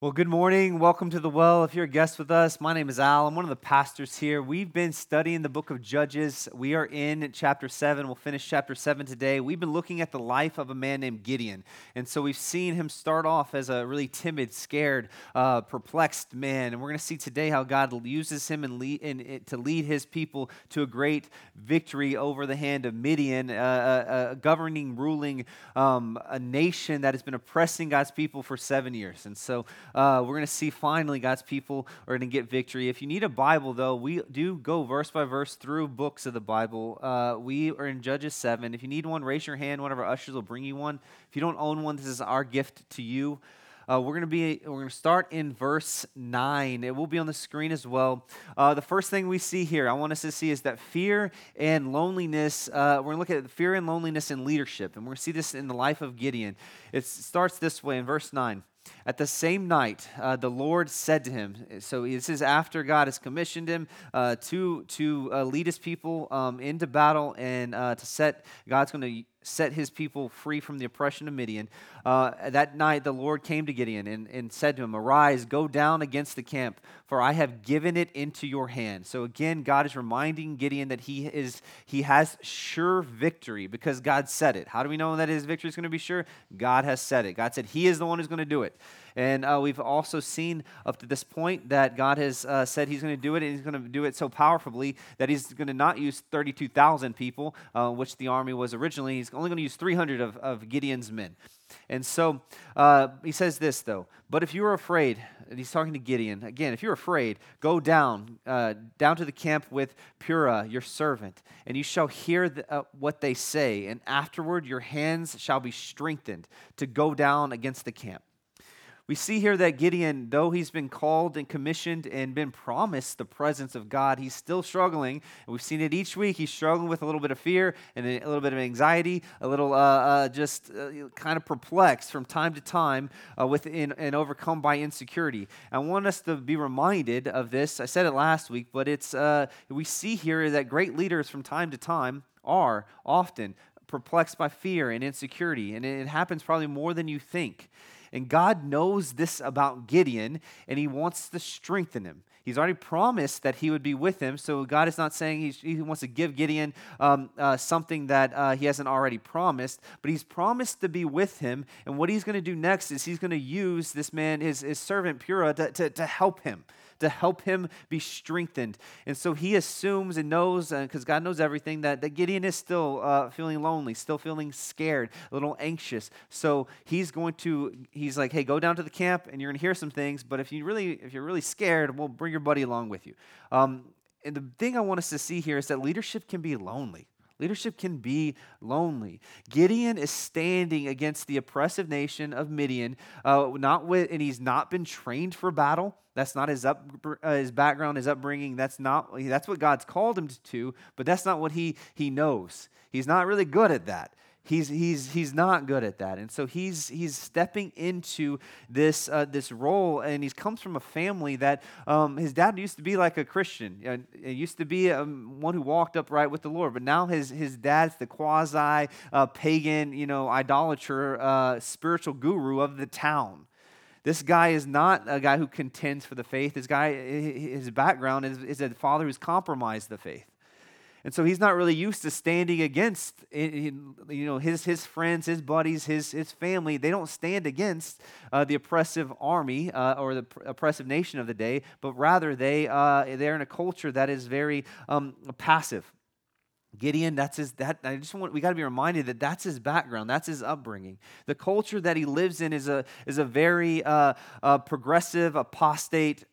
Well, good morning. Welcome to the well. If you're a guest with us, my name is Al. I'm one of the pastors here. We've been studying the book of Judges. We are in chapter 7. We'll finish chapter 7 today. We've been looking at the life of a man named Gideon. And so we've seen him start off as a really timid, scared, uh, perplexed man. And we're going to see today how God uses him and lead, in, to lead his people to a great victory over the hand of Midian, uh, a, a, governing, ruling um, a nation that has been oppressing God's people for seven years. And so uh, we're going to see finally God's people are going to get victory. If you need a Bible, though, we do go verse by verse through books of the Bible. Uh, we are in Judges 7. If you need one, raise your hand. One of our ushers will bring you one. If you don't own one, this is our gift to you. Uh, we're going to be we're to start in verse 9 it will be on the screen as well uh, the first thing we see here i want us to see is that fear and loneliness uh, we're to look at fear and loneliness in leadership and we're to see this in the life of gideon it starts this way in verse 9 at the same night, uh, the Lord said to him, so this is after God has commissioned him uh, to, to uh, lead his people um, into battle and uh, to set, God's going to set his people free from the oppression of Midian. Uh, that night, the Lord came to Gideon and, and said to him, Arise, go down against the camp, for I have given it into your hand. So again, God is reminding Gideon that he, is, he has sure victory because God said it. How do we know that his victory is going to be sure? God has said it. God said he is the one who's going to do it. And uh, we've also seen up to this point that God has uh, said He's going to do it, and He's going to do it so powerfully that He's going to not use 32,000 people, uh, which the army was originally. He's only going to use 300 of, of Gideon's men. And so uh, he says this, though. But if you are afraid, and he's talking to Gideon, again, if you're afraid, go down, uh, down to the camp with Purah, your servant, and you shall hear the, uh, what they say, and afterward your hands shall be strengthened to go down against the camp. We see here that Gideon, though he's been called and commissioned and been promised the presence of God, he's still struggling. We've seen it each week. He's struggling with a little bit of fear and a little bit of anxiety, a little uh, uh, just uh, kind of perplexed from time to time uh, within, and overcome by insecurity. I want us to be reminded of this. I said it last week, but it's uh, we see here that great leaders from time to time are often perplexed by fear and insecurity, and it happens probably more than you think. And God knows this about Gideon, and he wants to strengthen him. He's already promised that he would be with him, so God is not saying he wants to give Gideon um, uh, something that uh, he hasn't already promised, but he's promised to be with him. And what he's going to do next is he's going to use this man, his, his servant Purah, to, to, to help him to help him be strengthened. And so he assumes and knows, because uh, God knows everything, that, that Gideon is still uh, feeling lonely, still feeling scared, a little anxious. So he's going to, he's like, hey, go down to the camp and you're going to hear some things, but if, you really, if you're really scared, we'll bring your buddy along with you. Um, and the thing I want us to see here is that leadership can be lonely. Leadership can be lonely. Gideon is standing against the oppressive nation of Midian, uh, not with, and he's not been trained for battle. That's not his up, uh, his background, his upbringing. That's not that's what God's called him to, but that's not what he he knows. He's not really good at that. He's, he's, he's not good at that. And so he's, he's stepping into this, uh, this role, and he comes from a family that um, his dad used to be like a Christian. Uh, used to be um, one who walked upright with the Lord, but now his, his dad's the quasi uh, pagan, you know, idolater, uh, spiritual guru of the town. This guy is not a guy who contends for the faith. This guy, his background is, is a father who's compromised the faith. And so he's not really used to standing against you know, his, his friends, his buddies, his, his family. They don't stand against uh, the oppressive army uh, or the oppressive nation of the day, but rather they, uh, they're in a culture that is very um, passive. Gideon, that's his, that, I just want, we got to be reminded that that's his background, that's his upbringing. The culture that he lives in is a, is a very uh, uh, progressive, apostate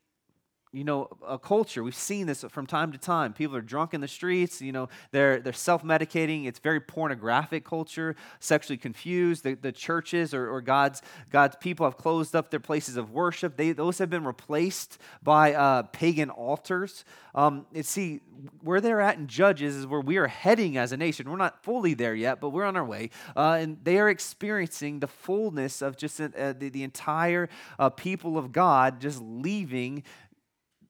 you know, a culture. We've seen this from time to time. People are drunk in the streets. You know, they're they're self-medicating. It's very pornographic culture, sexually confused. The, the churches or, or God's God's people have closed up their places of worship. They those have been replaced by uh, pagan altars. Um, see where they're at in Judges is where we are heading as a nation. We're not fully there yet, but we're on our way. Uh, and they are experiencing the fullness of just uh, the, the entire uh, people of God just leaving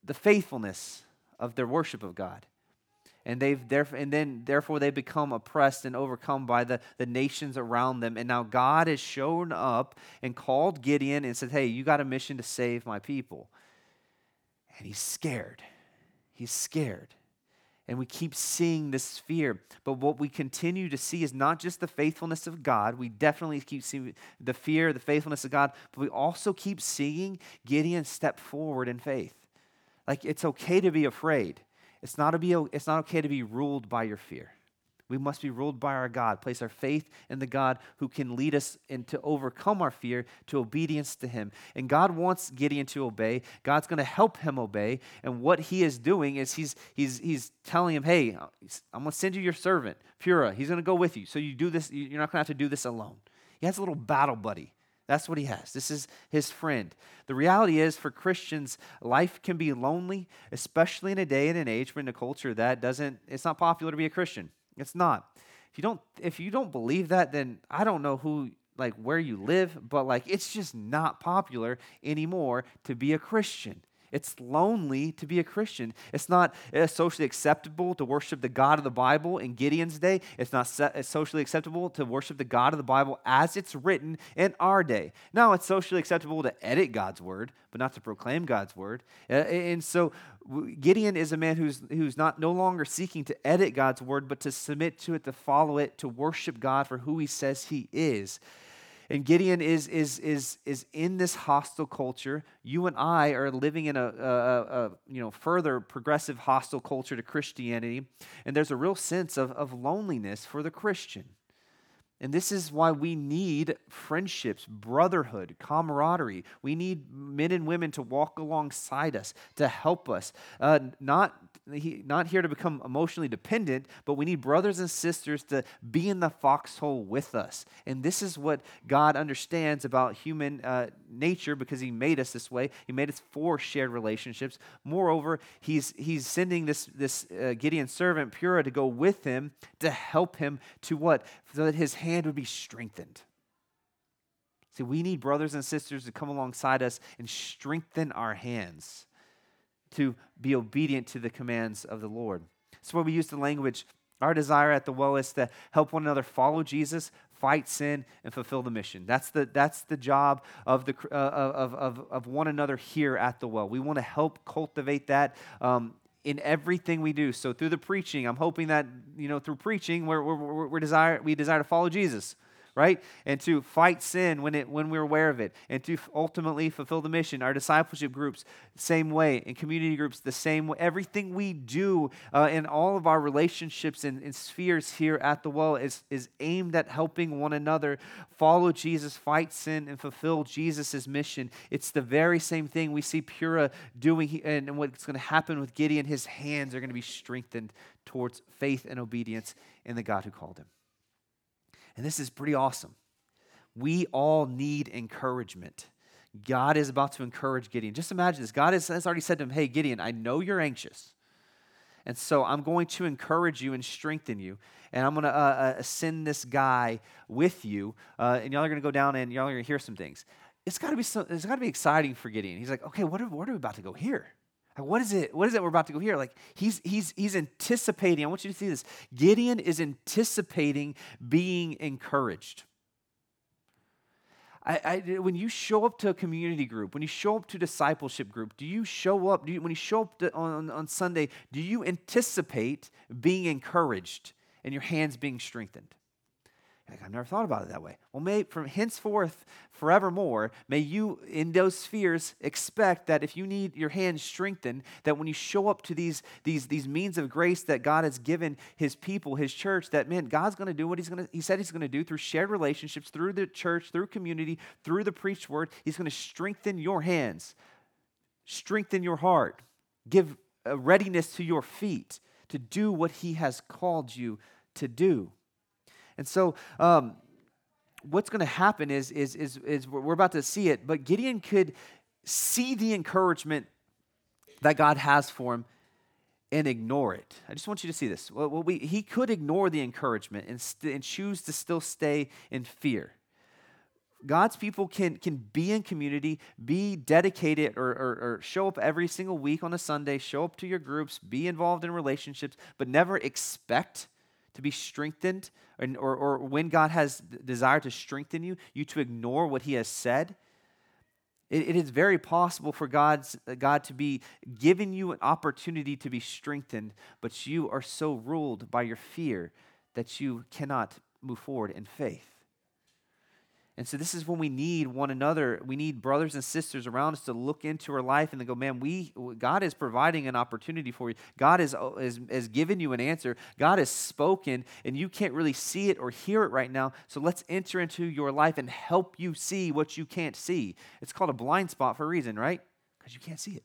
the faithfulness of their worship of God. and they've therefore, and then therefore they become oppressed and overcome by the, the nations around them. And now god has shown up and called gideon and said hey you got a mission to save my people. And he's scared. He's scared. And we keep seeing this fear. But what we continue to see is not just the faithfulness of god. We definitely keep seeing the fear the faithfulness of god. But we also keep seeing gideon step forward in faith like it's okay to be afraid it's not, be, it's not okay to be ruled by your fear. We must be ruled by our God. Place our faith in the God who can lead us and to overcome our fear to obedience to Him. And God wants Gideon to obey. God's going to help him obey. And what He is doing is He's He's He's telling him, "Hey, I'm going to send you your servant, Purah. He's going to go with you. So you do this. You're not going to have to do this alone." He has a little battle buddy. That's what he has. This is his friend. The reality is, for Christians, life can be lonely, especially in a day and an age, we're in a culture that doesn't, it's not popular to be a Christian. It's not. If you don't, if you don't believe that, then I don't know who, like, where you live, but like, it's just not popular anymore to be a Christian. It's lonely to be a Christian. It's not uh, socially acceptable to worship the God of the Bible in Gideon's day. It's not uh, socially acceptable to worship the God of the Bible as it's written in our day. Now, it's socially acceptable to edit God's word, but not to proclaim God's word. Uh, and so Gideon is a man who's, who's not no longer seeking to edit God's word, but to submit to it, to follow it, to worship God for who he says he is. And Gideon is, is, is, is in this hostile culture. You and I are living in a, a, a, you know, further progressive hostile culture to Christianity. And there's a real sense of, of loneliness for the Christian. And this is why we need friendships, brotherhood, camaraderie. We need men and women to walk alongside us, to help us. Uh, not, not here to become emotionally dependent, but we need brothers and sisters to be in the foxhole with us. And this is what God understands about human uh, nature because He made us this way. He made us for shared relationships. Moreover, He's, he's sending this, this uh, Gideon servant, Purah, to go with him to help him to what? So that his hand would be strengthened. See, we need brothers and sisters to come alongside us and strengthen our hands to be obedient to the commands of the Lord. That's why we use the language. Our desire at the well is to help one another follow Jesus, fight sin, and fulfill the mission. That's the, that's the job of, the, uh, of, of, of one another here at the well. We want to help cultivate that um, in everything we do. So through the preaching, I'm hoping that, you know, through preaching, we're, we're, we're desire, we desire to follow Jesus right? And to fight sin when, it, when we're aware of it, and to ultimately fulfill the mission. Our discipleship groups, same way, and community groups, the same way. Everything we do uh, in all of our relationships and, and spheres here at the well is, is aimed at helping one another follow Jesus, fight sin, and fulfill Jesus' mission. It's the very same thing we see Purah doing, and what's going to happen with Gideon. His hands are going to be strengthened towards faith and obedience in the God who called him. And this is pretty awesome. We all need encouragement. God is about to encourage Gideon. Just imagine this. God has, already said to him, Hey, Gideon, I know you're anxious. And so I'm going to encourage you and strengthen you. And I'm going to uh, uh, send this guy with you. Uh, and y'all are going to go down and y'all are going to hear some things. It's got to be it's got to be exciting for Gideon. He's like, okay, what are, what are we about to go here? Like, what is it? What is it we're about to go here? Like he's he's he's anticipating. I want you to see this. Gideon is anticipating being encouraged. I, I, when you show up to a community group, when you show up to discipleship group, do you show up, do you, when you show up to, on, on Sunday, do you anticipate being encouraged and your hands being strengthened? Like, I've never thought about it that way. Well, may from henceforth, forevermore, may you in those spheres expect that if you need your hands strengthened, that when you show up to these, these, these means of grace that God has given his people, his church, that man, God's gonna do what he's gonna, he said he's gonna do through shared relationships, through the church, through community, through the preached word. He's gonna strengthen your hands, strengthen your heart, give a readiness to your feet to do what he has called you to do. And so, um, what's going to happen is, is, is, is we're about to see it, but Gideon could see the encouragement that God has for him and ignore it. I just want you to see this. Well, we, he could ignore the encouragement and, st- and choose to still stay in fear. God's people can, can be in community, be dedicated, or, or, or, show up every single week on a Sunday, show up to your groups, be involved in relationships, but never expect to be strengthened, or, or, or when God has desire to strengthen you, you to ignore what He has said. It, it is very possible for God's, uh, God to be giving you an opportunity to be strengthened, but you are so ruled by your fear that you cannot move forward in faith. And so this is when we need one another. We need brothers and sisters around us to look into our life and to go, man, we God is providing an opportunity for you. God has, has, has given you an answer. God has spoken, and you can't really see it or hear it right now. So let's enter into your life and help you see what you can't see. It's called a blind spot for a reason, right? Because you can't see it.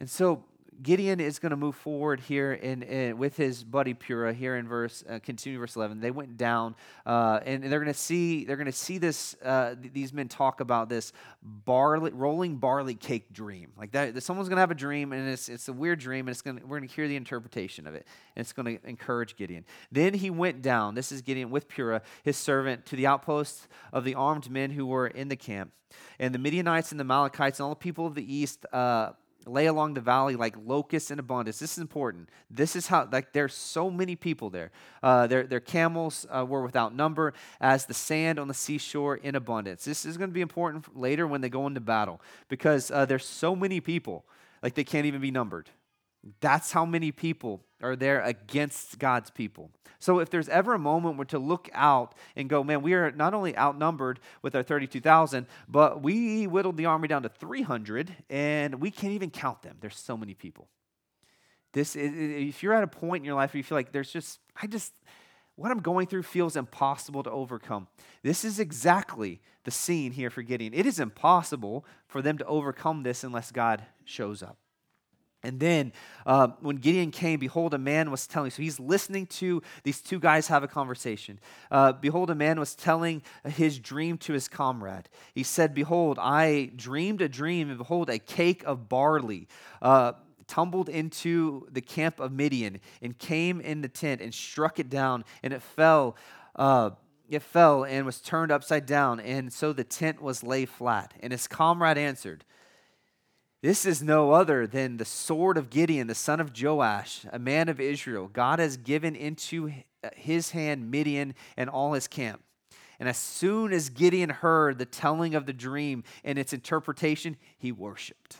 And so Gideon is going to move forward here in, in, with his buddy Purah here in verse uh, continue verse 11 they went down uh, and, they're going to see they're going to see this uh, th- these men talk about this barley rolling barley cake dream. Like that, that someone's going to have a dream and it's, it's a weird dream and it's going we're going to hear the interpretation of it and it's going to encourage Gideon. Then he went down this is Gideon with Purah his servant to the outposts of the armed men who were in the camp. And the Midianites and the Amalekites and all the people of the east uh, lay along the valley like locusts in abundance. This is important. This is how, like, there's so many people there. Uh, their, their camels uh, were without number, as the sand on the seashore in abundance. This is going to be important later when they go into battle because uh, there's so many people, like, they can't even be numbered. That's how many people are there against God's people. So if there's ever a moment where to look out and go, man, we are not only outnumbered with our 32,000, but we whittled the army down to 300 and we can't even count them. There's so many people. This is, if you're at a point in your life where you feel like there's just I just what I'm going through feels impossible to overcome. This is exactly the scene here for Gideon. It is impossible for them to overcome this unless God shows up. And then uh, when Gideon came, behold, a man was telling. So he's listening to these two guys have a conversation. Uh, behold, a man was telling his dream to his comrade. He said, Behold, I dreamed a dream, and behold, a cake of barley. Uh, tumbled into the camp of Midian and came in the tent and struck it down, and it fell. Uh, it fell and was turned upside down, and so the tent was lay flat. And his comrade answered, this is no other than the sword of Gideon, the son of Joash, a man of Israel. God has given into his hand Midian and all his camp. And as soon as Gideon heard the telling of the dream and its interpretation, he worshiped.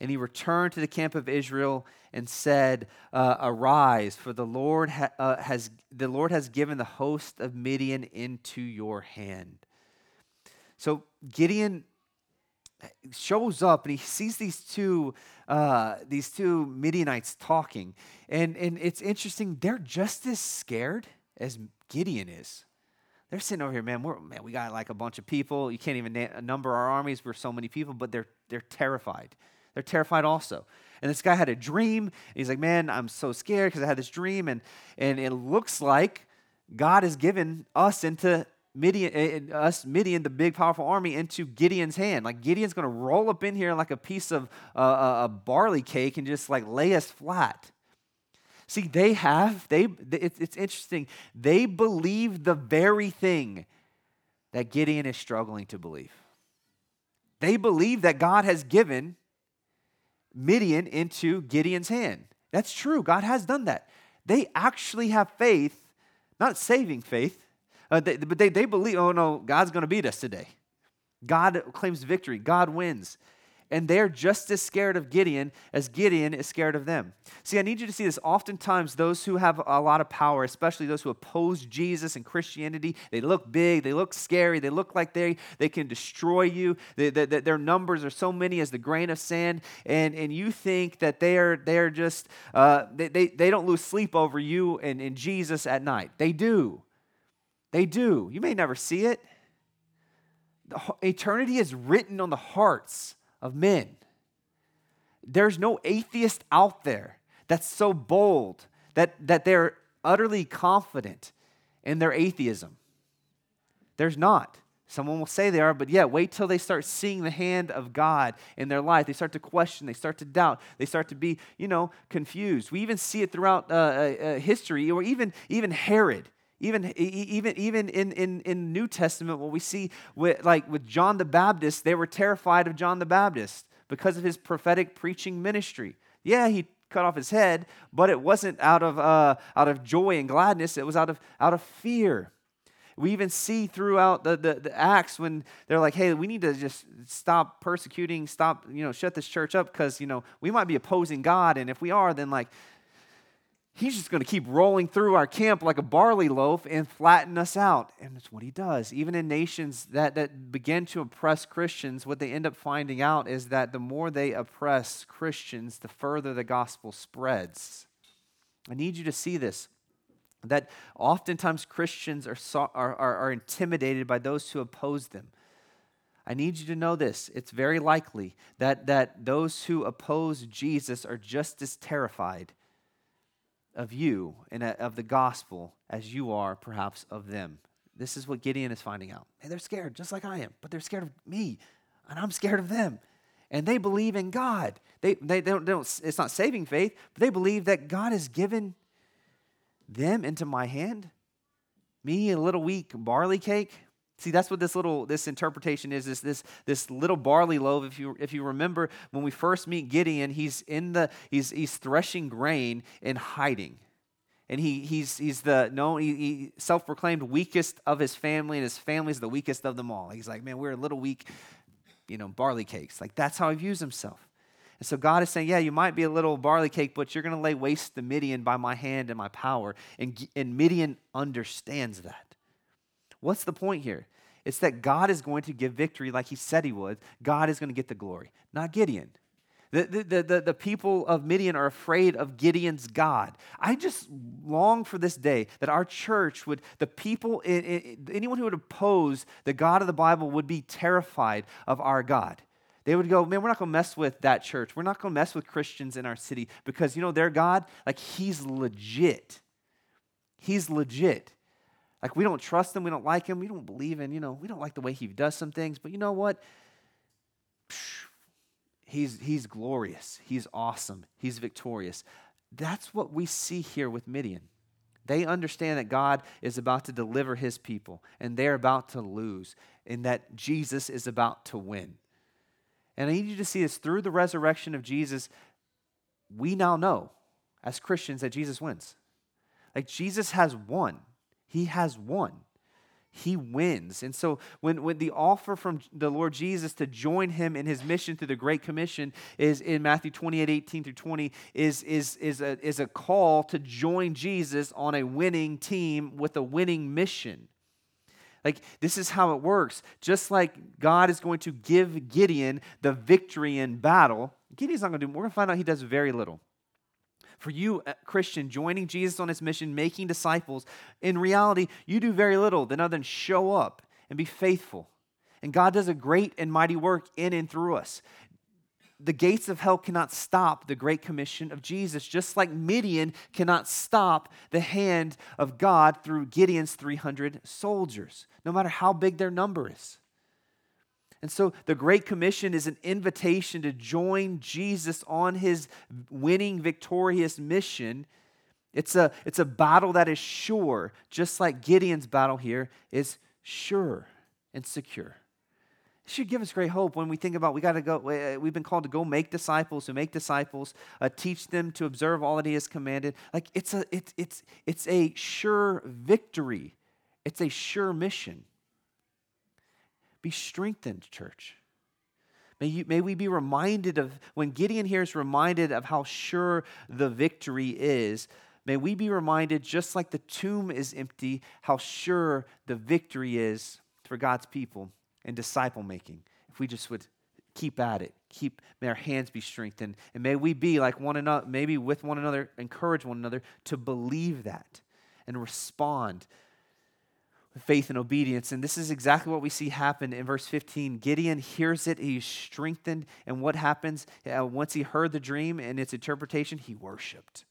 And he returned to the camp of Israel and said, uh, "Arise, for the Lord ha- uh, has the Lord has given the host of Midian into your hand." So Gideon shows up and he sees these two uh, these two Midianites talking, and and it's interesting. They're just as scared as Gideon is. They're sitting over here, man. We're man, we got like a bunch of people. You can't even number our armies. We're so many people, but they're they're terrified. They're terrified also. And this guy had a dream. he's like, man, I'm so scared because I had this dream, and and it looks like God has given us into Midian, eh, eh, us Midian, the big powerful army, into Gideon's hand. Like Gideon's going to roll up in here like a piece of uh, a barley cake and just like lay us flat. See, they have they. It's interesting. They believe the very thing that Gideon is struggling to believe. They believe that God has given Midian into Gideon's hand. That's true. God has done that. They actually have faith, not saving faith uh, they, but they, they believe, oh no, God's going to beat us today. God claims victory, God wins. And they're just as scared of Gideon as Gideon is scared of them. See, I need you to see this. Oftentimes, those who have a lot of power, especially those who oppose Jesus and Christianity, they look big, they look scary, they look like they, they can destroy you. They, they, their numbers are so many as the grain of sand, and, and you think that they are, they are just, uh, they, they, they don't lose sleep over you and, and Jesus at night. They do. They do. You may never see it. The, eternity is written on the hearts of men. There's no atheist out there that's so bold that, that they're utterly confident in their atheism. There's not. Someone will say they are, but yeah, wait till they start seeing the hand of God in their life. They start to question, they start to doubt, they start to be, you know, confused. We even see it throughout uh, uh, uh history, or even, even Herod Even, even, even in, in, in New Testament, what we see with, like with John the Baptist, they were terrified of John the Baptist because of his prophetic preaching ministry. Yeah, he cut off his head, but it wasn't out of, uh, out of joy and gladness, it was out of, out of fear. We even see throughout the, the, the, Acts when they're like, hey, we need to just stop persecuting, stop, you know, shut this church up because, you know, we might be opposing God. And if we are, then like, he's just going to keep rolling through our camp like a barley loaf and flatten us out. And that's what he does. Even in nations that, that begin to oppress Christians, what they end up finding out is that the more they oppress Christians, the further the gospel spreads. I need you to see this. That oftentimes Christians are, are, are, are intimidated by those who oppose them. I need you to know this. It's very likely that, that those who oppose Jesus are just as terrified of you and uh, of the gospel as you are perhaps of them. This is what Gideon is finding out. Hey, they're scared just like I am, but they're scared of me, and I'm scared of them. And they believe in God. They, they, they, don't, they don't, it's not saving faith, but they believe that God has given them into my hand. Me, a little weak barley cake. See, that's what this little this interpretation is. This this this little barley loaf. If you if you remember when we first meet Gideon, he's in the he's he's threshing grain and hiding, and he he's he's the no he, he self-proclaimed weakest of his family, and his family's the weakest of them all. He's like, man, we're a little weak, you know, barley cakes. Like that's how he views himself. And so God is saying, yeah, you might be a little barley cake, but you're going to lay waste the Midian by my hand and my power. And, and Midian understands that. What's the point here? It's that God is going to give victory like he said he would. God is going to get the glory, not Gideon. The, the, the, the, people of Midian are afraid of Gideon's God. I just long for this day that our church would, the people, anyone who would oppose the God of the Bible would be terrified of our God. They would go, man, we're not going to mess with that church. We're not going to mess with Christians in our city because, you know, their God, like, he's legit. He's legit. Like, we don't trust him. We don't like him. We don't believe in, you know, we don't like the way he does some things. But you know what? He's, he's glorious. He's awesome. He's victorious. That's what we see here with Midian. They understand that God is about to deliver his people and they're about to lose, and that Jesus is about to win. And I need you to see this through the resurrection of Jesus, we now know as Christians that Jesus wins. Like Jesus has won. He has won. He wins. And so when, when the offer from the Lord Jesus to join him in his mission through the Great Commission is in Matthew 28, 18 through 20, is, is, is, a, is a call to join Jesus on a winning team with a winning mission. Like, this is how it works. Just like God is going to give Gideon the victory in battle, Gideon's not going to do, we're going to find out he does very little. For you, uh, Christian, joining Jesus on his mission, making disciples, in reality, you do very little than other than show up and be faithful. And God does a great and mighty work in and through us. The gates of hell cannot stop the great commission of Jesus, just like Midian cannot stop the hand of God through Gideon's 300 soldiers, no matter how big their number is. And so the Great Commission is an invitation to join Jesus on his winning, victorious mission. It's a, it's a battle that is sure, just like Gideon's battle here is sure and secure. It should give us great hope when we think about we got to go. Uh, we've been called to go make disciples, to make disciples, uh, teach them to observe all that He has commanded. Like it's a it's it's it's a sure victory. It's a sure mission. Be strengthened, church. May, you, may we be reminded of, when Gideon here is reminded of how sure the victory is, may we be reminded, just like the tomb is empty, how sure the victory is for God's people in disciple making. If we just would keep at it, keep, may our hands be strengthened, and may we be like one another, maybe with one another, encourage one another to believe that and respond faith and obedience. And this is exactly what we see happen in verse 15. Gideon hears it, he's strengthened. And what happens uh, once he heard the dream and its interpretation? He worshiped.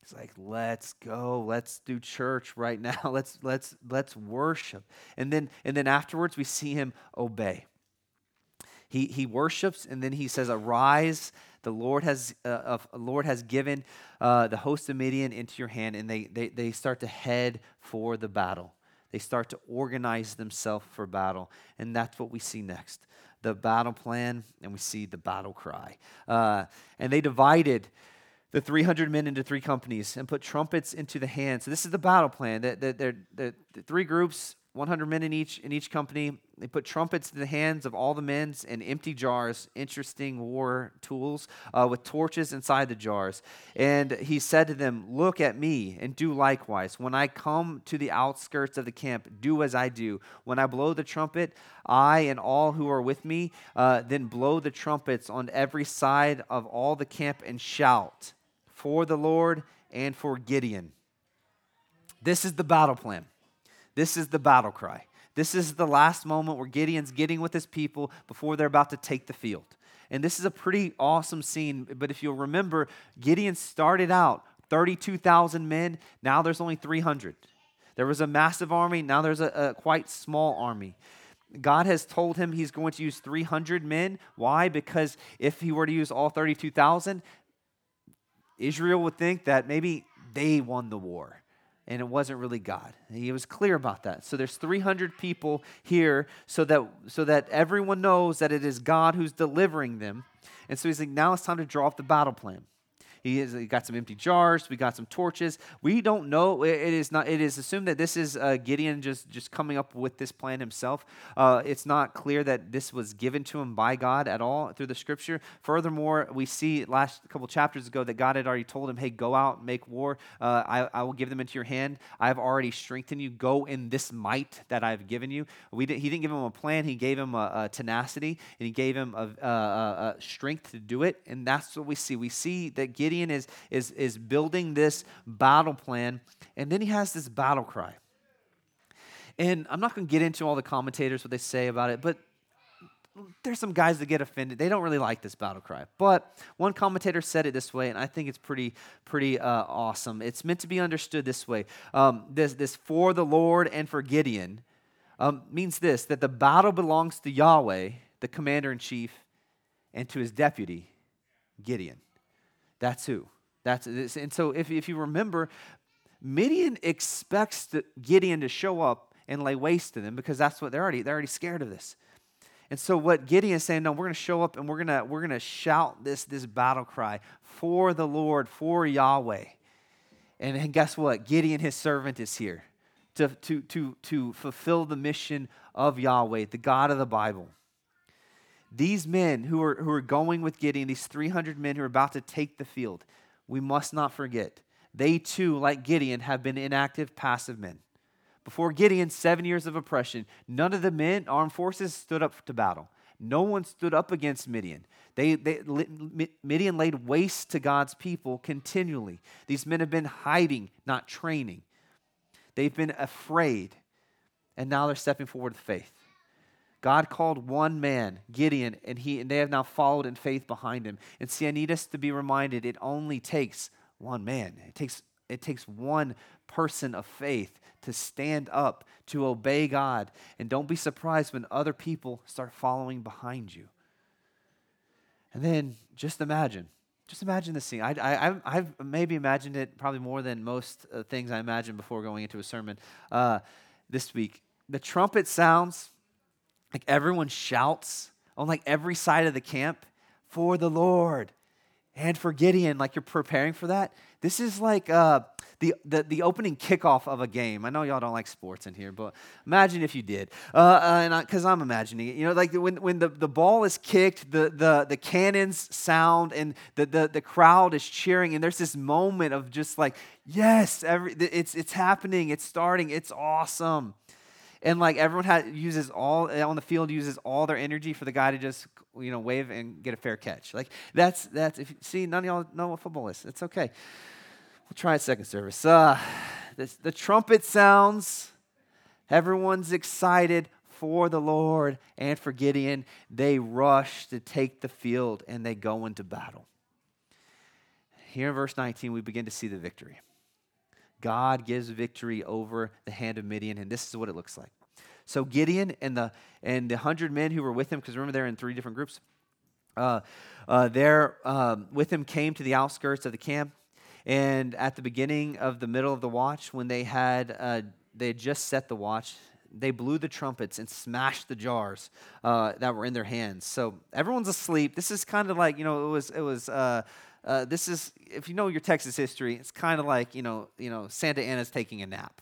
He's like, let's go, let's do church right now. Let's let's let's worship. And then and then afterwards we see him obey. He he worships and then he says, Arise The Lord has, uh, of, Lord has given uh, the host of Midian into your hand, and they, they, they start to head for the battle. They start to organize themselves for battle. And that's what we see next the battle plan, and we see the battle cry. Uh, and they divided the 300 men into three companies and put trumpets into the hands. So this is the battle plan. The, the, the, the, the three groups 100 men in each in each company. They put trumpets in the hands of all the men and empty jars, interesting war tools, uh, with torches inside the jars. And he said to them, Look at me and do likewise. When I come to the outskirts of the camp, do as I do. When I blow the trumpet, I and all who are with me, uh, then blow the trumpets on every side of all the camp and shout for the Lord and for Gideon. This is the battle plan. This is the battle cry. This is the last moment where Gideon's getting with his people before they're about to take the field. And this is a pretty awesome scene. But if you'll remember, Gideon started out 32,000 men. Now there's only 300. There was a massive army. Now there's a, a, quite small army. God has told him he's going to use 300 men. Why? Because if he were to use all 32,000, Israel would think that maybe they won the war and it wasn't really God. He was clear about that. So there's 300 people here so that so that everyone knows that it is God who's delivering them. And so he's like, now it's time to draw up the battle plan. He, has, he got some empty jars. We got some torches. We don't know. It, is not. It is assumed that this is uh, Gideon just just coming up with this plan himself. Uh, it's not clear that this was given to him by God at all through the Scripture. Furthermore, we see last couple chapters ago that God had already told him, "Hey, go out, make war. Uh, I, I will give them into your hand. I have already strengthened you. Go in this might that I have given you." We did, he didn't give him a plan. He gave him a, a tenacity and he gave him a, a, a strength to do it. And that's what we see. We see that Gideon Gideon is, is, is building this battle plan, and then he has this battle cry. And I'm not going to get into all the commentators, what they say about it, but there's some guys that get offended. They don't really like this battle cry. But one commentator said it this way, and I think it's pretty, pretty uh, awesome. It's meant to be understood this way. Um, this, this for the Lord and for Gideon um, means this that the battle belongs to Yahweh, the commander in chief, and to his deputy, Gideon. That's who. That's and so if, if you remember, Midian expects Gideon to show up and lay waste to them because that's what they're already they're already scared of this. And so what Gideon is saying, no, we're going to show up and we're going to we're going to shout this this battle cry for the Lord, for Yahweh. And, and guess what? Gideon, his servant, is here to, to, to, to fulfill the mission of Yahweh, the God of the Bible. These men who are, who are going with Gideon, these 300 men who are about to take the field, we must not forget. They too, like Gideon, have been inactive, passive men. Before Gideon, seven years of oppression, none of the men, armed forces, stood up to battle. No one stood up against Midian. They, they, Midian laid waste to God's people continually. These men have been hiding, not training. They've been afraid, and now they're stepping forward with faith. God called one man, Gideon, and he and they have now followed in faith behind him. And see, I need us to be reminded it only takes one man. It takes it takes one person of faith to stand up, to obey God. And don't be surprised when other people start following behind you. And then just imagine, just imagine the scene. I, I, I've maybe imagined it probably more than most uh, things I imagined before going into a sermon uh, this week. The trumpet sounds, like everyone shouts on like every side of the camp for the Lord and for Gideon, like you're preparing for that. This is like uh, the, the, the opening kickoff of a game. I know y'all don't like sports in here, but imagine if you did. Uh, uh, because I'm imagining it. You know, like when, when the, the ball is kicked, the, the, the cannons sound, and the, the, the crowd is cheering, and there's this moment of just like, yes, every, it's, it's happening, it's starting, it's awesome and like everyone has, uses all on the field uses all their energy for the guy to just you know wave and get a fair catch. Like that's that's if see none of y'all know what football is. It's okay. We'll try it second service. Uh, this, the trumpet sounds. Everyone's excited for the Lord and for Gideon. They rush to take the field and they go into battle. Here in verse 19, we begin to see the victory. God gives victory over the hand of Midian, and this is what it looks like. So Gideon and the and the hundred men who were with him, because remember they're in three different groups. uh, uh, there um, with him came to the outskirts of the camp. And at the beginning of the middle of the watch, when they had, uh, they had just set the watch, they blew the trumpets and smashed the jars uh, that were in their hands. So everyone's asleep. This is kind of like, you know, it was, it was, uh, uh, this is, if you know your Texas history, it's kind of like, you know, you know, Santa Anna's taking a nap.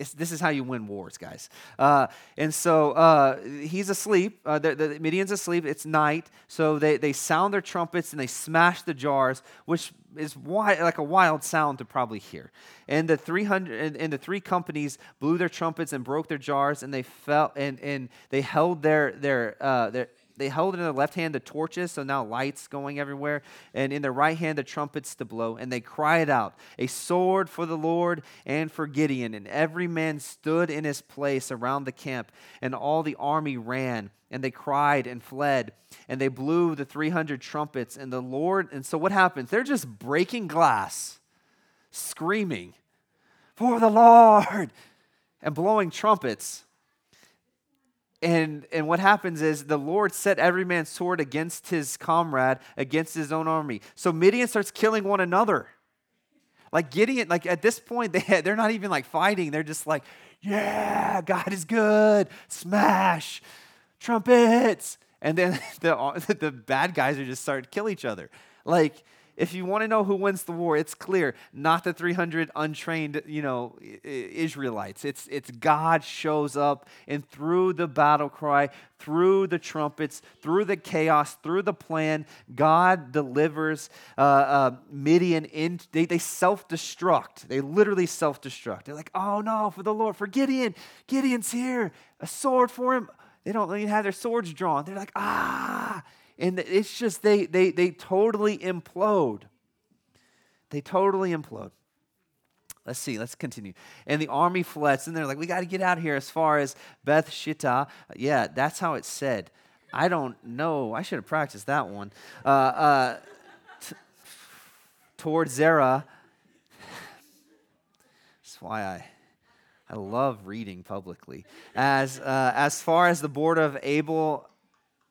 It's, this is how you win wars, guys. Uh, and so uh, he's asleep. Uh, the, the Midian's asleep. It's night. So they, they sound their trumpets and they smash the jars, which is wild, like a wild sound to probably hear. And the 300 and, and, the three companies blew their trumpets and broke their jars, and they fell and, and they held their their uh, their they held in their left hand the torches, so now lights going everywhere, and in their right hand the trumpets to blow. And they cried out, A sword for the Lord and for Gideon. And every man stood in his place around the camp, and all the army ran, and they cried and fled, and they blew the 300 trumpets. And the Lord, and so what happens? They're just breaking glass, screaming, For the Lord, and blowing trumpets. And, and what happens is the Lord set every man's sword against his comrade, against his own army. So Midian starts killing one another. Like Gideon, like at this point, they, they're not even like fighting. They're just like, yeah, God is good. Smash, trumpets. And then the, the bad guys are just start to kill each other. Like, if you want to know who wins the war, it's clear. Not the 300 untrained, you know, Israelites. It's, it's God shows up and through the battle cry, through the trumpets, through the chaos, through the plan, God delivers uh, uh, Midian in. They, they self-destruct. They literally self-destruct. They're like, oh no, for the Lord, for Gideon. Gideon's here. A sword for him. They don't even have their swords drawn. They're like, ah and it's just they they they totally implode. They totally implode. Let's see, let's continue. And the army fled, and they're like, we got to get out here as far as Beth Shittah. Yeah, that's how it's said. I don't know. I should have practiced that one. Uh, uh, t- toward Zerah. That's why I, I love reading publicly. As, uh, as far as the border of Abel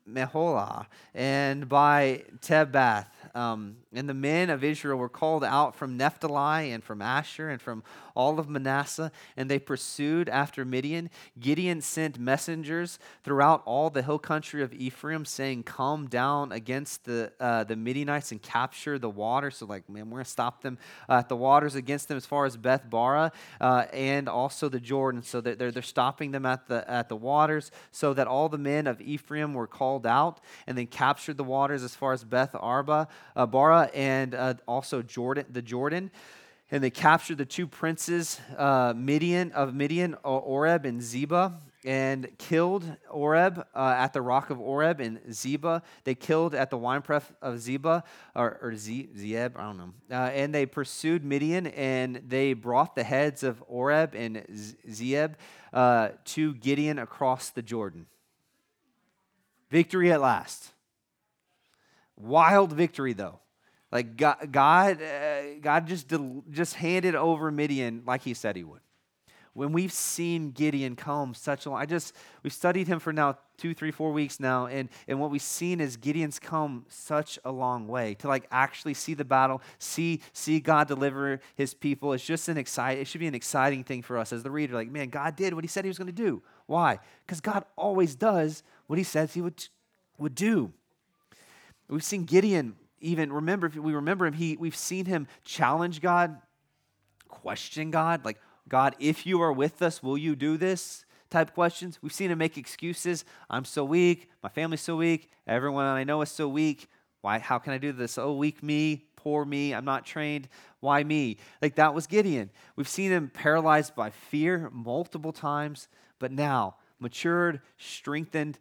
Meholah and by Tabbath. Um, and the men of Israel were called out from Naphtali and from Asher and from all of Manasseh, and they pursued after Midian. Gideon sent messengers throughout all the hill country of Ephraim, saying, Come down against the, uh, the Midianites and capture the water. So, like, man, we're going to stop them uh, at the waters against them as far as Beth Bara uh, and also the Jordan. So, they're, they're, they're stopping them at the, at the waters so that all the men of Ephraim were called out and then captured the waters as far as Beth Arba, uh, Bara, and uh, also Jordan, the Jordan and they captured the two princes uh, Midian of Midian, Oreb and Zeba, and killed Oreb uh, at the rock of Oreb and Zeba. They killed at the winepress of Zeba, or, or Zeb, I don't know. Uh, and they pursued Midian, and they brought the heads of Oreb and Zeb uh, to Gideon across the Jordan. Victory at last. Wild victory, though. Like God, God, uh, God just, just handed over Midian like he said he would. When we've seen Gideon come such a long, I just, we've studied him for now two, three, four weeks now, and, and what we've seen is Gideon's come such a long way to like actually see the battle, see, see God deliver his people. It's just an exciting, it should be an exciting thing for us as the reader. Like, man, God did what he said he was going to do. Why? Because God always does what he says he would, would do. We've seen Gideon even remember, if we remember him, he, we've seen him challenge God, question God, like, God, if you are with us, will you do this? Type questions. We've seen him make excuses. I'm so weak. My family's so weak. Everyone I know is so weak. Why? How can I do this? Oh, weak me, poor me. I'm not trained. Why me? Like that was Gideon. We've seen him paralyzed by fear multiple times, but now matured, strengthened.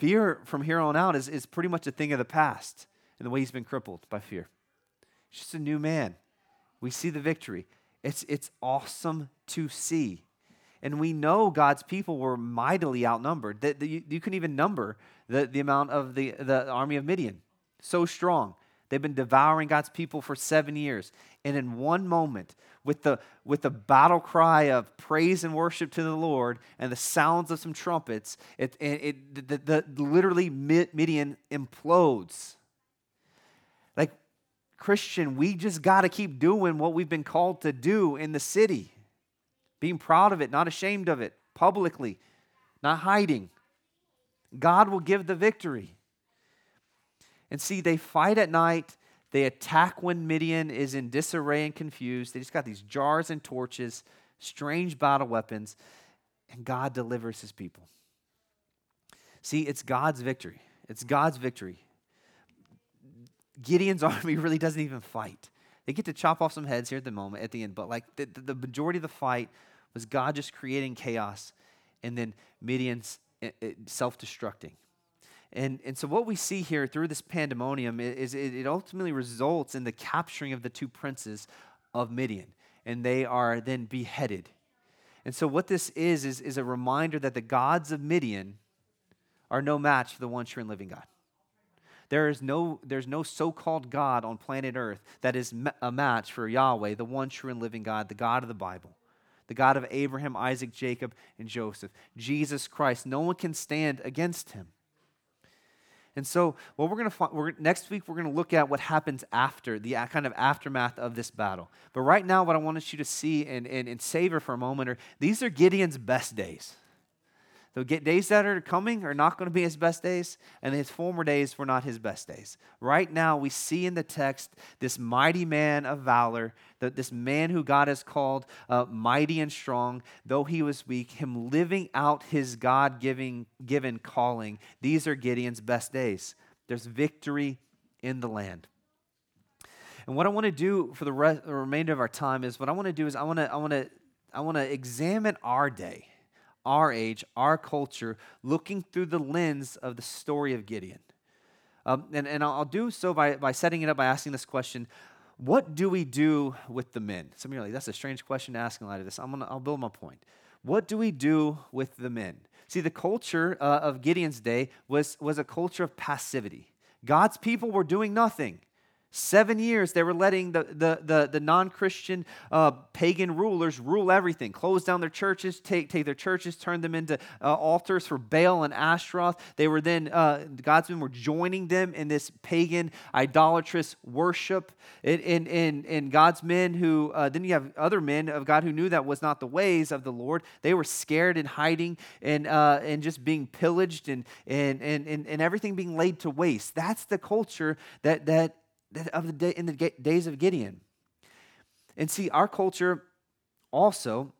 Fear from here on out is, is pretty much a thing of the past and the way he's been crippled by fear. He's just a new man. We see the victory. It's, it's awesome to see. And we know God's people were mightily outnumbered. That you, you can even number the, the amount of the, the army of Midian. So strong. They've been devouring God's people for seven years. And in one moment, with the, with the battle cry of praise and worship to the Lord and the sounds of some trumpets, it, it, it the, the, literally Midian implodes. Like, Christian, we just got to keep doing what we've been called to do in the city, being proud of it, not ashamed of it, publicly, not hiding. God will give the victory. And see, they fight at night. They attack when Midian is in disarray and confused. They just got these jars and torches, strange battle weapons, and God delivers his people. See, it's God's victory. It's God's victory. Gideon's army really doesn't even fight. They get to chop off some heads here at the moment, at the end, but like the, the majority of the fight was God just creating chaos and then Midian's eh, eh, self destructing. And, and so, what we see here through this pandemonium is it, ultimately results in the capturing of the two princes of Midian, and they are then beheaded. And so, what this is, is, is a reminder that the gods of Midian are no match for the one true and living God. There is no, there's no so called God on planet Earth that is a match for Yahweh, the one true and living God, the God of the Bible, the God of Abraham, Isaac, Jacob, and Joseph, Jesus Christ. No one can stand against him. And so, what we're going to find, next week, we're going to look at what happens after, the uh, kind of aftermath of this battle. But right now, what I want you to see and, and, and savor for a moment are these are Gideon's best days. The get days that are coming are not going to be his best days, and his former days were not his best days. Right now, we see in the text this mighty man of valor, that this man who God has called uh, mighty and strong, though he was weak, him living out his God given calling. These are Gideon's best days. There's victory in the land. And what I want to do for the, rest, the remainder of our time is what I want to do is I want to I want to I want to examine our day our age, our culture, looking through the lens of the story of Gideon. Um, and, and I'll do so by, by setting it up by asking this question What do we do with the men? Some of you are like, that's a strange question to ask in light of this. I'm gonna, I'll build my point. What do we do with the men? See, the culture uh, of Gideon's day was, was a culture of passivity. God's people were doing nothing. Seven years, they were letting the, the, the, the non Christian uh, pagan rulers rule everything, close down their churches, take, take their churches, turn them into uh, altars for Baal and Ashtaroth. They were then, uh, God's men were joining them in this pagan, idolatrous worship. And, and, and God's men who, uh, then you have other men of God who knew that was not the ways of the Lord. They were scared and hiding and, uh, and just being pillaged and, and, and, and, and everything being laid to waste. That's the culture that, that of the day, in the days of Gideon. And see, our culture also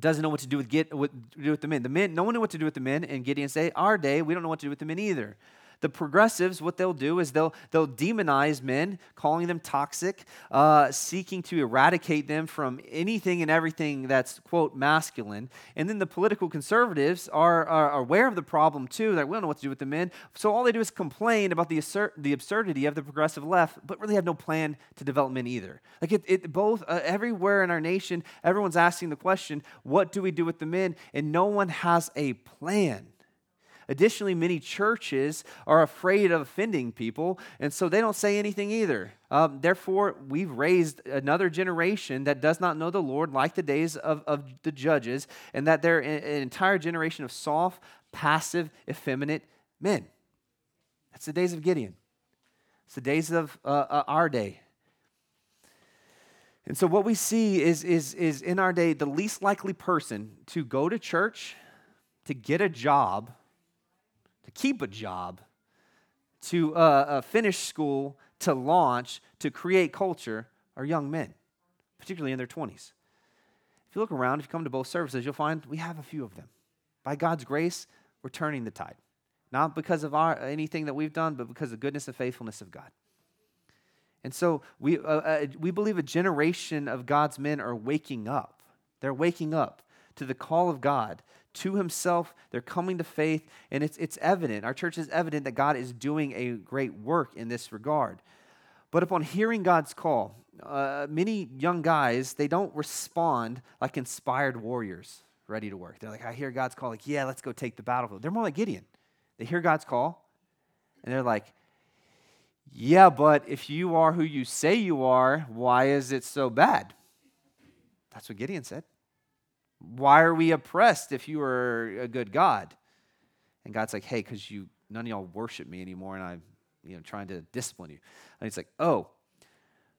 doesn't know what to do with get what do with the men. The men, no one knew what to do with the men in Gideon's day. Our day, we don't know what to do with the men either. The progressives, what they'll do is they'll, they'll demonize men, calling them toxic, uh, seeking to eradicate them from anything and everything that's, quote, masculine. And then the political conservatives are, are aware of the problem too, that we don't know what to do with the men. So all they do is complain about the, assert, the absurdity of the progressive left, but really have no plan to develop men either. Like it, it both, uh, everywhere in our nation, everyone's asking the question, what do we do with the men? And no one has a plan. Additionally, many churches are afraid of offending people, and so they don't say anything either. Um, therefore, we've raised another generation that does not know the Lord like the days of, of the judges, and that they're an entire generation of soft, passive, effeminate men. That's the days of Gideon. It's the days of uh, uh, our day. And so, what we see is, is, is in our day, the least likely person to go to church, to get a job, keep a job, to uh, uh, finish school, to launch, to create culture are young men, particularly in their 20s. If you look around, if you come to both services, you'll find we have a few of them. By God's grace, we're turning the tide. Not because of our, anything that we've done, but because of the goodness and faithfulness of God. And so we, uh, uh, we believe a generation of God's men are waking up. They're waking up to the call of God, to Himself. They're coming to faith, and it's, it's evident. Our church is evident that God is doing a great work in this regard. But upon hearing God's call, uh, many young guys, they don't respond like inspired warriors ready to work. They're like, I hear God's call, like, yeah, let's go take the battlefield. They're more like Gideon. They hear God's call, and they're like, Yeah, but if you are who you say you are, why is it so bad? That's what Gideon said. Why are we oppressed if you are a good God? And God's like, hey, because you none of y'all worship me anymore, and I'm you know trying to discipline you. And he's like, oh,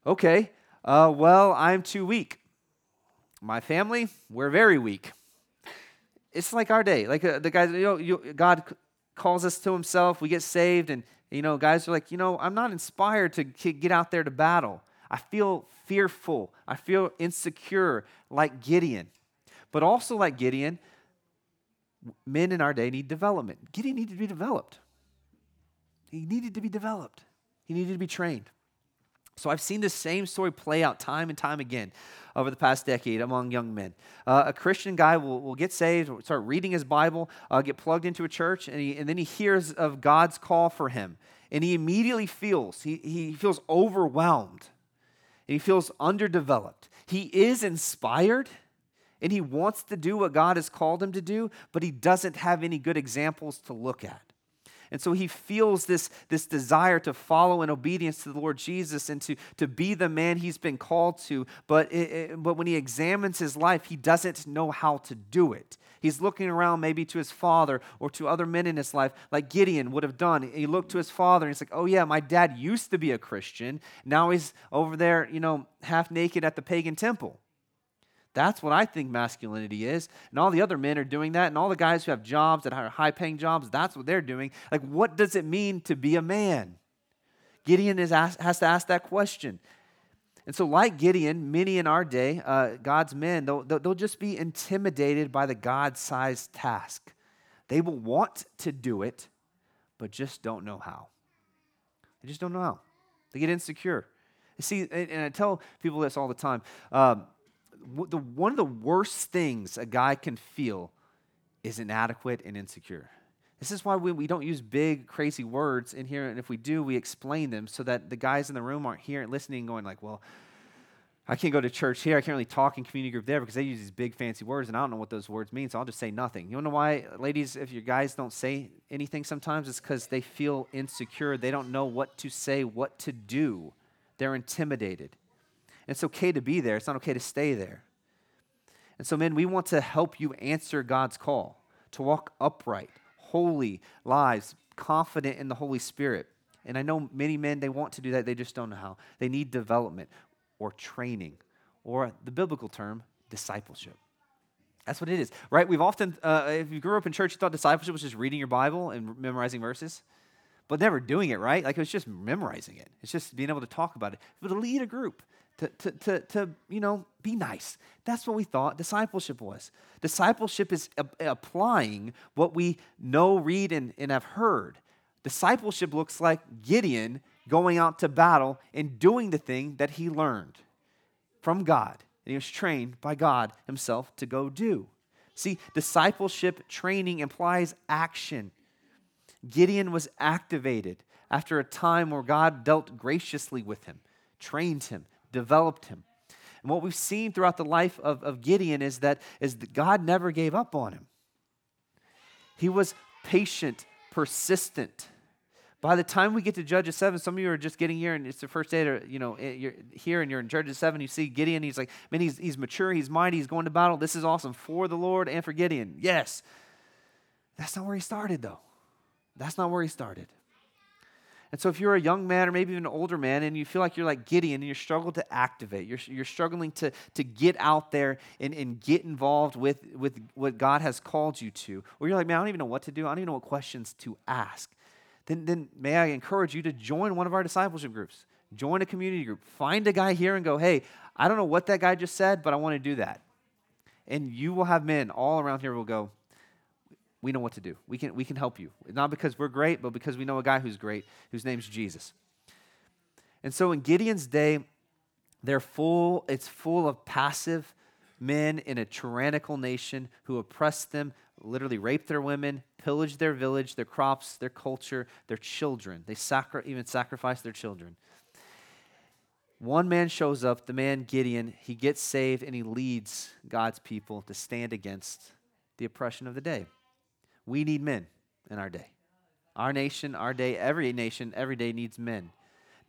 okay. Uh, well, I'm too weak. My family, we're very weak. It's like our day. Like uh, the guys, you know, you, God calls us to Himself. We get saved, and you know, guys are like, you know, I'm not inspired to get out there to battle. I feel fearful. I feel insecure, like Gideon. But also, like Gideon, men in our day need development. Gideon needed to be developed. He needed to be developed, he needed to be trained. So I've seen this same story play out time and time again over the past decade among young men. Uh, a Christian guy will, will get saved, start reading his Bible, uh, get plugged into a church, and, he, and then he hears of God's call for him. And he immediately feels, he, he feels overwhelmed. And he feels underdeveloped. He is inspired and he wants to do what God has called him to do, but he doesn't have any good examples to look at. And so he feels this, this desire to follow in obedience to the Lord Jesus and to, to be the man he's been called to. But, it, but when he examines his life, he doesn't know how to do it. He's looking around maybe to his father or to other men in his life, like Gideon would have done. He looked to his father and he's like, oh, yeah, my dad used to be a Christian. Now he's over there, you know, half naked at the pagan temple. That's what I think masculinity is. And all the other men are doing that. And all the guys who have jobs that are high paying jobs, that's what they're doing. Like, what does it mean to be a man? Gideon is asked, has to ask that question. And so, like Gideon, many in our day, uh, God's men, they'll, they'll just be intimidated by the God sized task. They will want to do it, but just don't know how. They just don't know how. They get insecure. See, and, I tell people this all the time. Um, the, one of the worst things a guy can feel is inadequate and insecure. This is why we, we don't use big, crazy words in here. And if we do, we explain them so that the guys in the room aren't here listening going like, well, I can't go to church here. I can't really talk in community group there because they use these big fancy words and I don't know what those words mean. So I'll just say nothing. You know why, ladies, if your guys don't say anything sometimes, it's because they feel insecure. They don't know what to say, what to do. They're intimidated. It's okay to be there, it's not okay to stay there. And so, men, we want to help you answer God's call to walk upright, holy lives, confident in the Holy Spirit. And I know many men, they want to do that, they just don't know how. They need development or training, or the biblical term, discipleship. That's what it is, right? We've often, uh, if you grew up in church, you thought discipleship was just reading your Bible and memorizing verses, but never doing it, right? Like it was just memorizing it. It's just being able to talk about it. But to lead a group, to, to, to, to, you know, be nice. That's what we thought discipleship was. Discipleship is a- applying what we know, read, and, and have heard. Discipleship looks like Gideon going out to battle and doing the thing that he learned from God. And he was trained by God himself to go do. See, discipleship training implies action. Gideon was activated after a time where God dealt graciously with him, trained him, developed him. And what we've seen throughout the life of, of Gideon is that, is that God never gave up on him. He was patient, persistent. By the time we get to Judges 7, some of you are just getting here and it's the first day to, you know, eh, you're here and you're in Judges 7, you see Gideon, he's like, man, he's, he's mature, he's mighty, he's going to battle. This is awesome for the Lord and for Gideon. Yes. That's not where he started, though. That's not where he started. And so, if you're a young man or maybe even an older man and you feel like you're like Gideon and you're struggling to activate, you're, you're struggling to, to get out there and, and get involved with, with what God has called you to, or you're like, man, I don't even know what to do, I don't even know what questions to ask, then, then may I encourage you to join one of our discipleship groups. Join a community group. Find a guy here and go, hey, I don't know what that guy just said, but I want to do that. And you will have men all around here will go, we know what to do. We can, we can help you. Not because we're great, but because we know a guy who's great, whose name's Jesus. And so in Gideon's day, they're full, it's full of passive men in a tyrannical nation who oppressed them, literally raped their women, pillaged their village, their crops, their culture, their children. They sacri- even sacrificed their children. One man shows up, the man Gideon, he gets saved and he leads God's people to stand against the oppression of the day. We need men in our day. Our nation, our day, every nation, every day needs men.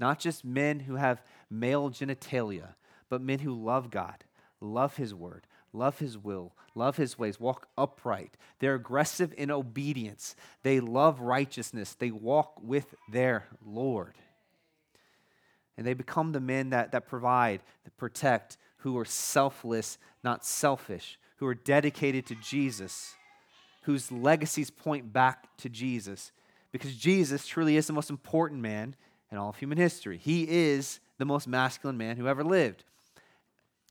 not just men who have male genitalia, but men who love God, love His word, love His will, love His ways, walk upright. They're aggressive in obedience. They love righteousness. They walk with their Lord. And they become the men that, that provide, that protect, who are selfless, not selfish, who are dedicated to Jesus, whose legacies point back to Jesus. Because Jesus truly is the most important man in all of human history. He is the most masculine man who ever lived.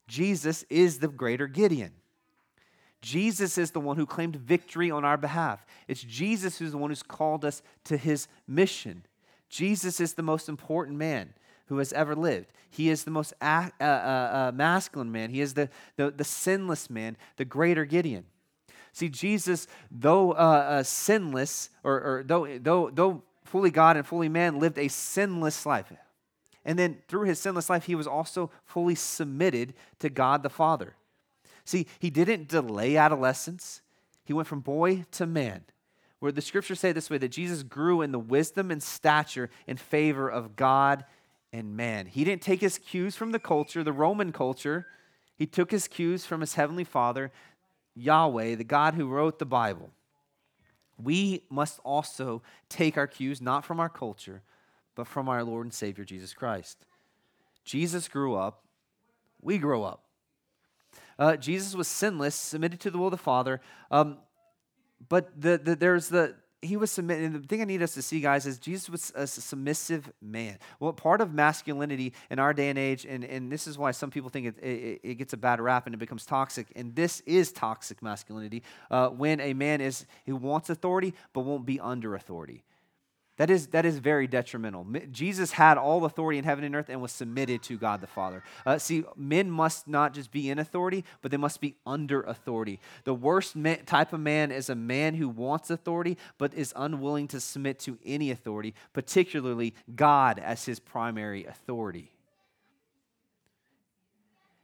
Jesus is the greater Gideon. Jesus is the one who claimed victory on our behalf. It's Jesus who's the one who's called us to his mission. Jesus is the most important man who has ever lived. He is the most uh, uh, uh, masculine man. He is the, the, the, sinless man, the greater Gideon. See, Jesus, though uh, uh, sinless, or, or though, though, though fully God and fully man, lived a sinless life. And then through his sinless life, he was also fully submitted to God the Father. See, he didn't delay adolescence, he went from boy to man. Where the scriptures say this way that Jesus grew in the wisdom and stature in favor of God and man. He didn't take his cues from the culture, the Roman culture. He took his cues from his heavenly Father, Yahweh, the God who wrote the Bible. We must also take our cues not from our culture, but from our Lord and Savior Jesus Christ. Jesus grew up, we grow up. Uh, Jesus was sinless, submitted to the will of the Father. Um, but the, the, there's the he was submitted. And the thing I need us to see, guys, is Jesus was a submissive man. Well, part of masculinity in our day and age, and, and this is why some people think it, it, it gets a bad rap and it becomes toxic. And this is toxic masculinity uh, when a man is who wants authority but won't be under authority. That is, that is very detrimental. Jesus had all authority in heaven and earth and was submitted to God the Father. Uh, see, men must not just be in authority, but they must be under authority. The worst type of man is a man who wants authority, but is unwilling to submit to any authority, particularly God as his primary authority.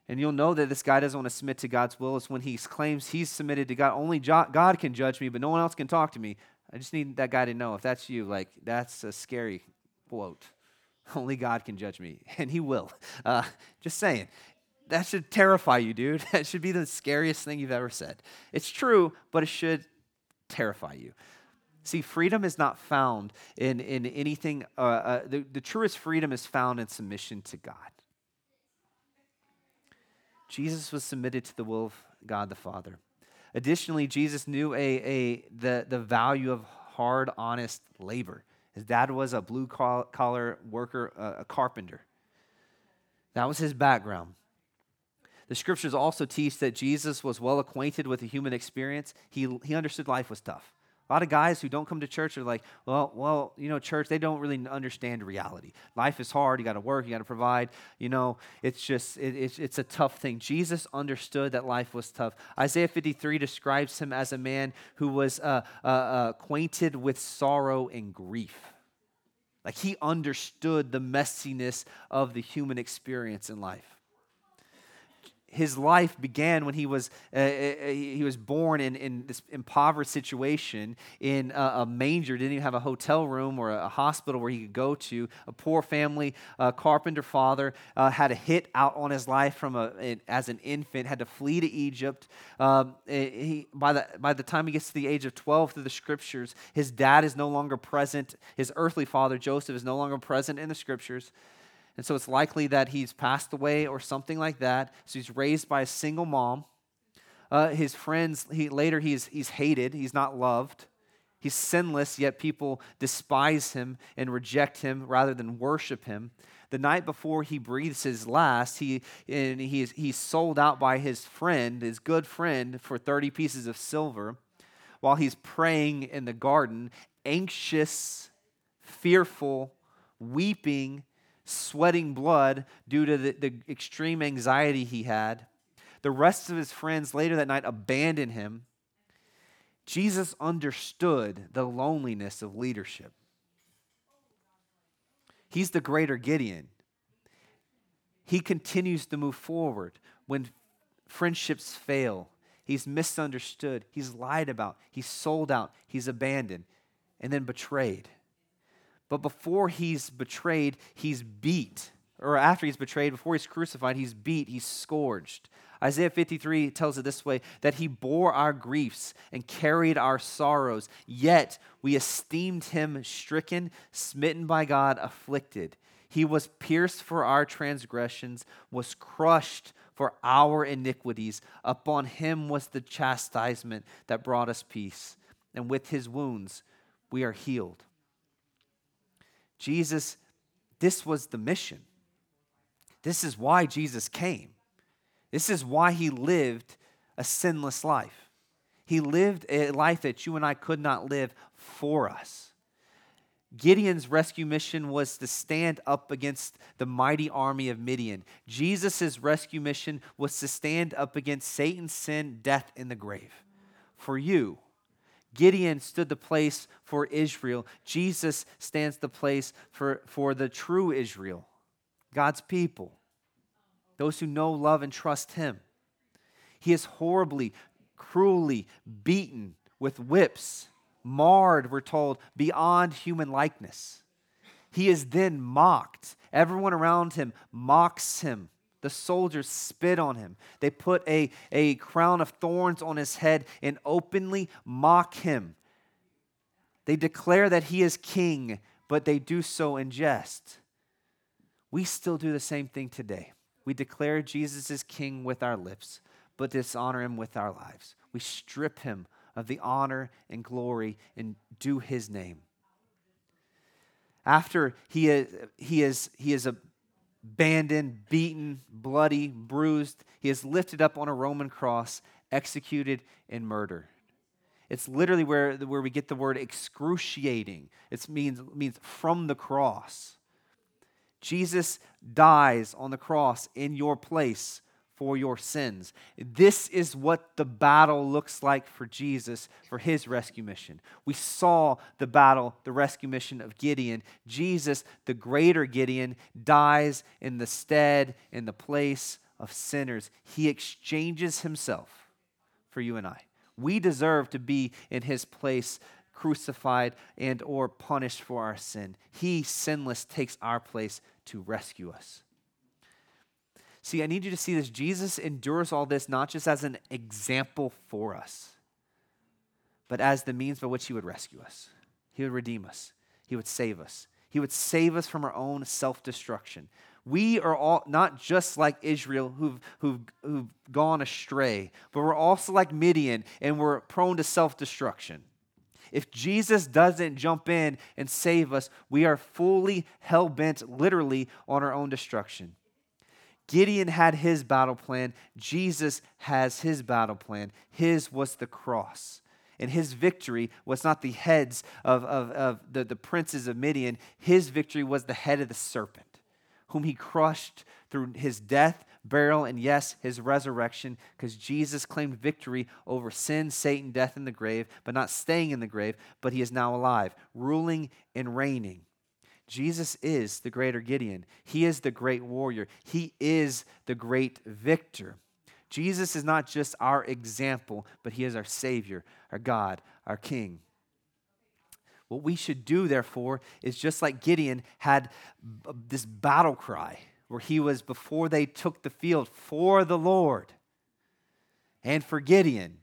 And you'll know that this guy doesn't want to submit to God's will is when he claims he's submitted to God. Only God can judge me, but no one else can talk to me. I just need that guy to know if that's you, like, that's a scary quote. Only God can judge me, and He will. Uh, just saying. That should terrify you, dude. That should be the scariest thing you've ever said. It's true, but it should terrify you. See, freedom is not found in, in anything, uh, uh, the, the truest freedom is found in submission to God. Jesus was submitted to the will of God the Father. Additionally, Jesus knew a, a, the, the value of hard, honest labor. His dad was a blue collar worker, a carpenter. That was his background. The scriptures also teach that Jesus was well acquainted with the human experience. He, he understood life was tough. A lot of guys who don't come to church are like, well, well, you know, church, they don't really understand reality. Life is hard. You got to work. You got to provide. You know, it's just, it, it's, it's a tough thing. Jesus understood that life was tough. Isaiah 53 describes him as a man who was uh, uh, uh, acquainted with sorrow and grief. Like he understood the messiness of the human experience in life his life began when he was, uh, uh, uh, he was born in, in this impoverished situation in a, a, manger, didn't even have a hotel room or a, hospital where he could go to. A poor family, a carpenter father, uh, had a hit out on his life from a, as an infant, had to flee to Egypt. Um, eh, he, by, the, by the time he gets to the age of 12 through the scriptures, his dad is no longer present. His earthly father, Joseph, is no longer present in the scriptures. And so it's likely that he's passed away or something like that. So he's raised by a single mom. Uh, his friends, he, later he's, he's hated, he's not loved. He's sinless, yet people despise him and reject him rather than worship him. The night before he breathes his last, he, and he's, he's sold out by his friend, his good friend, for 30 pieces of silver while he's praying in the garden, anxious, fearful, weeping, sweating blood due to the, the extreme anxiety he had. The rest of his friends later that night abandoned him. Jesus understood the loneliness of leadership. He's the greater Gideon. He continues to move forward when friendships fail. He's misunderstood. He's lied about. He's sold out. He's abandoned and then betrayed. But before he's betrayed, he's beat. Or after he's betrayed, before he's crucified, he's beat, he's scourged. Isaiah 53 tells it this way that he bore our griefs and carried our sorrows, yet we esteemed him stricken, smitten by God, afflicted. He was pierced for our transgressions, was crushed for our iniquities. Upon him was the chastisement that brought us peace, and with his wounds we are healed. Jesus, this was the mission. This is why Jesus came. This is why he lived a sinless life. He lived a life that you and I could not live for us. Gideon's rescue mission was to stand up against the mighty army of Midian. Jesus' rescue mission was to stand up against Satan's sin, death, and the grave. For you, Gideon stood the place for Israel. Jesus stands the place for, for the true Israel, God's people, those who know, love, and trust Him. He is horribly, cruelly beaten with whips, marred, we're told, beyond human likeness. He is then mocked. Everyone around him mocks him. The soldiers spit on him. They put a, a crown of thorns on his head and openly mock him. They declare that he is king, but they due so in jest. We still do the same thing today. We declare Jesus is king with our lips, but dishonor him with our lives. We strip him of the honor and glory and do his name. After he is, he is, he is abandoned, beaten, bloody, bruised, he is lifted up on a Roman cross, executed, and murdered. It's literally where, where we get the word excruciating. It means, means from the cross. Jesus dies on the cross in your place for your sins. This is what the battle looks like for Jesus for his rescue mission. We saw the battle, the rescue mission of Gideon. Jesus, the greater Gideon, dies in the stead, in the place of sinners. He exchanges himself for you and I. We deserve to be in his place crucified and or punished for our sin. He sinless takes our place to rescue us. See, I need you to see this. Jesus endures all this not just as an example for us, but as the means by which he would rescue us. He would redeem us, he would save us, he would save us from our own self destruction. We are all not just like Israel who've, who've, who've gone astray, but we're also like Midian and we're prone to self destruction. If Jesus doesn't jump in and save us, we are fully hell bent, literally, on our own destruction. Gideon had his battle plan. Jesus has his battle plan. His was the cross. And his victory was not the heads of, of, of the, the princes of Midian. His victory was the head of the serpent, whom he crushed through his death, burial, and yes, his resurrection, because Jesus claimed victory over sin, Satan, death, and the grave, but not staying in the grave, but he is now alive, ruling and reigning. Jesus is the greater Gideon. He is the great warrior. He is the great victor. Jesus is not just our example, but He is our Savior, our God, our King. What we should do, therefore, is just like Gideon had this battle cry where he was, before they took the field, for the Lord. And for Gideon,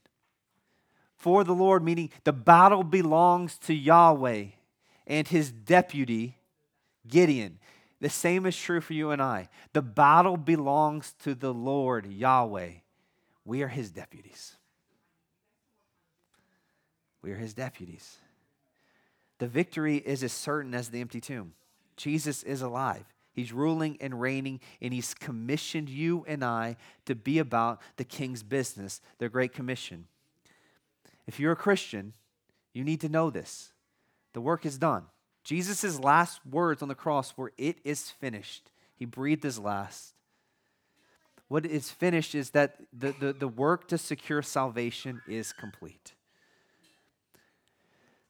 for the Lord, meaning the battle belongs to Yahweh and his deputy, Gideon. The same is true for you and I. The battle belongs to the Lord, Yahweh. We are his deputies. We are his deputies. The victory is as certain as the empty tomb. Jesus is alive. He's ruling and reigning, and he's commissioned you and I to be about the king's business, the Great Commission. If you're a Christian, you need to know this. The work is done. Jesus' last words on the cross were, It is finished. He breathed his last. What is finished is that the, the, the work to secure salvation is complete.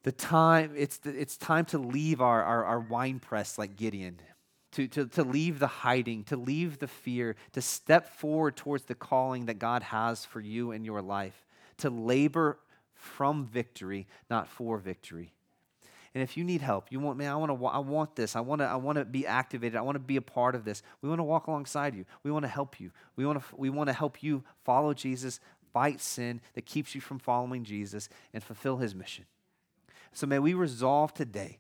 The time, it's, the, it's time to leave our, our, our wine press like Gideon, to, to, to leave the hiding, to leave the fear, to step forward towards the calling that God has for you in your life, to labor from victory, not for victory. And if you need help, you want, man, I want to, I want this. I want to, I want to be activated. I want to be a part of this. We want to walk alongside you. We want to help you. We want to, we want to help you follow Jesus, fight sin that keeps you from following Jesus, and fulfill His mission. So may we resolve today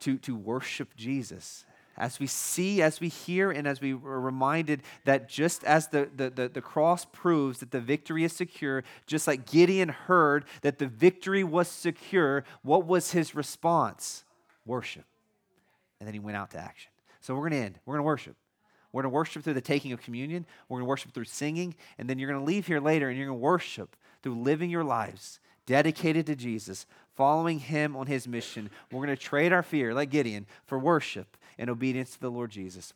to, to worship Jesus as we see, as we hear, and as we are reminded that just as the, the, the, the, cross proves that the victory is secure, just like Gideon heard that the victory was secure, what was his response? Worship. And then he went out to action. So we're going to end. We're going to worship. We're going to worship through the taking of communion. We're going to worship through singing. And then you're going to leave here later and you're going to worship through living your lives dedicated to Jesus, following him on his mission. We're going to trade our fear, like Gideon, for worship and obedience to the Lord Jesus.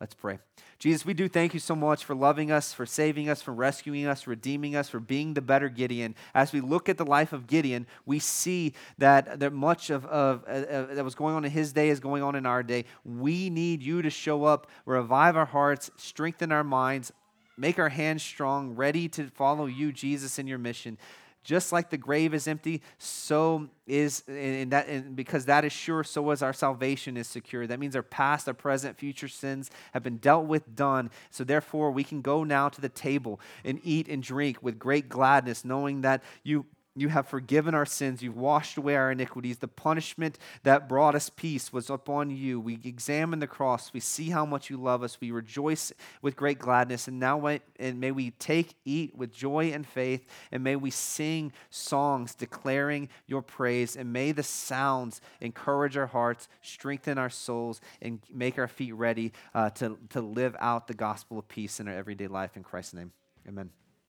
Let's pray. Jesus, we do thank you so much for loving us, for saving us, for rescuing us, redeeming us, for being the better Gideon. As we look at the life of Gideon, we see that, that much of, of uh, that was going on in his day is going on in our day. We need you to show up, revive our hearts, strengthen our minds, make our hands strong, ready to follow you, Jesus, in your mission just like the grave is empty, so is and that and because that is sure, so is our salvation is secure. That means our past, our present, future sins have been dealt with, done. So therefore, we can go now to the table and eat and drink with great gladness, knowing that you you have forgiven our sins. You've washed away our iniquities. The punishment that brought us peace was upon you. We examine the cross. We see how much you love us. We rejoice with great gladness. And now, and may we take, eat with joy and faith. And may we sing songs declaring your praise. And may the sounds encourage our hearts, strengthen our souls, and make our feet ready uh, to, to live out the gospel of peace in our everyday life. In Christ's name, amen.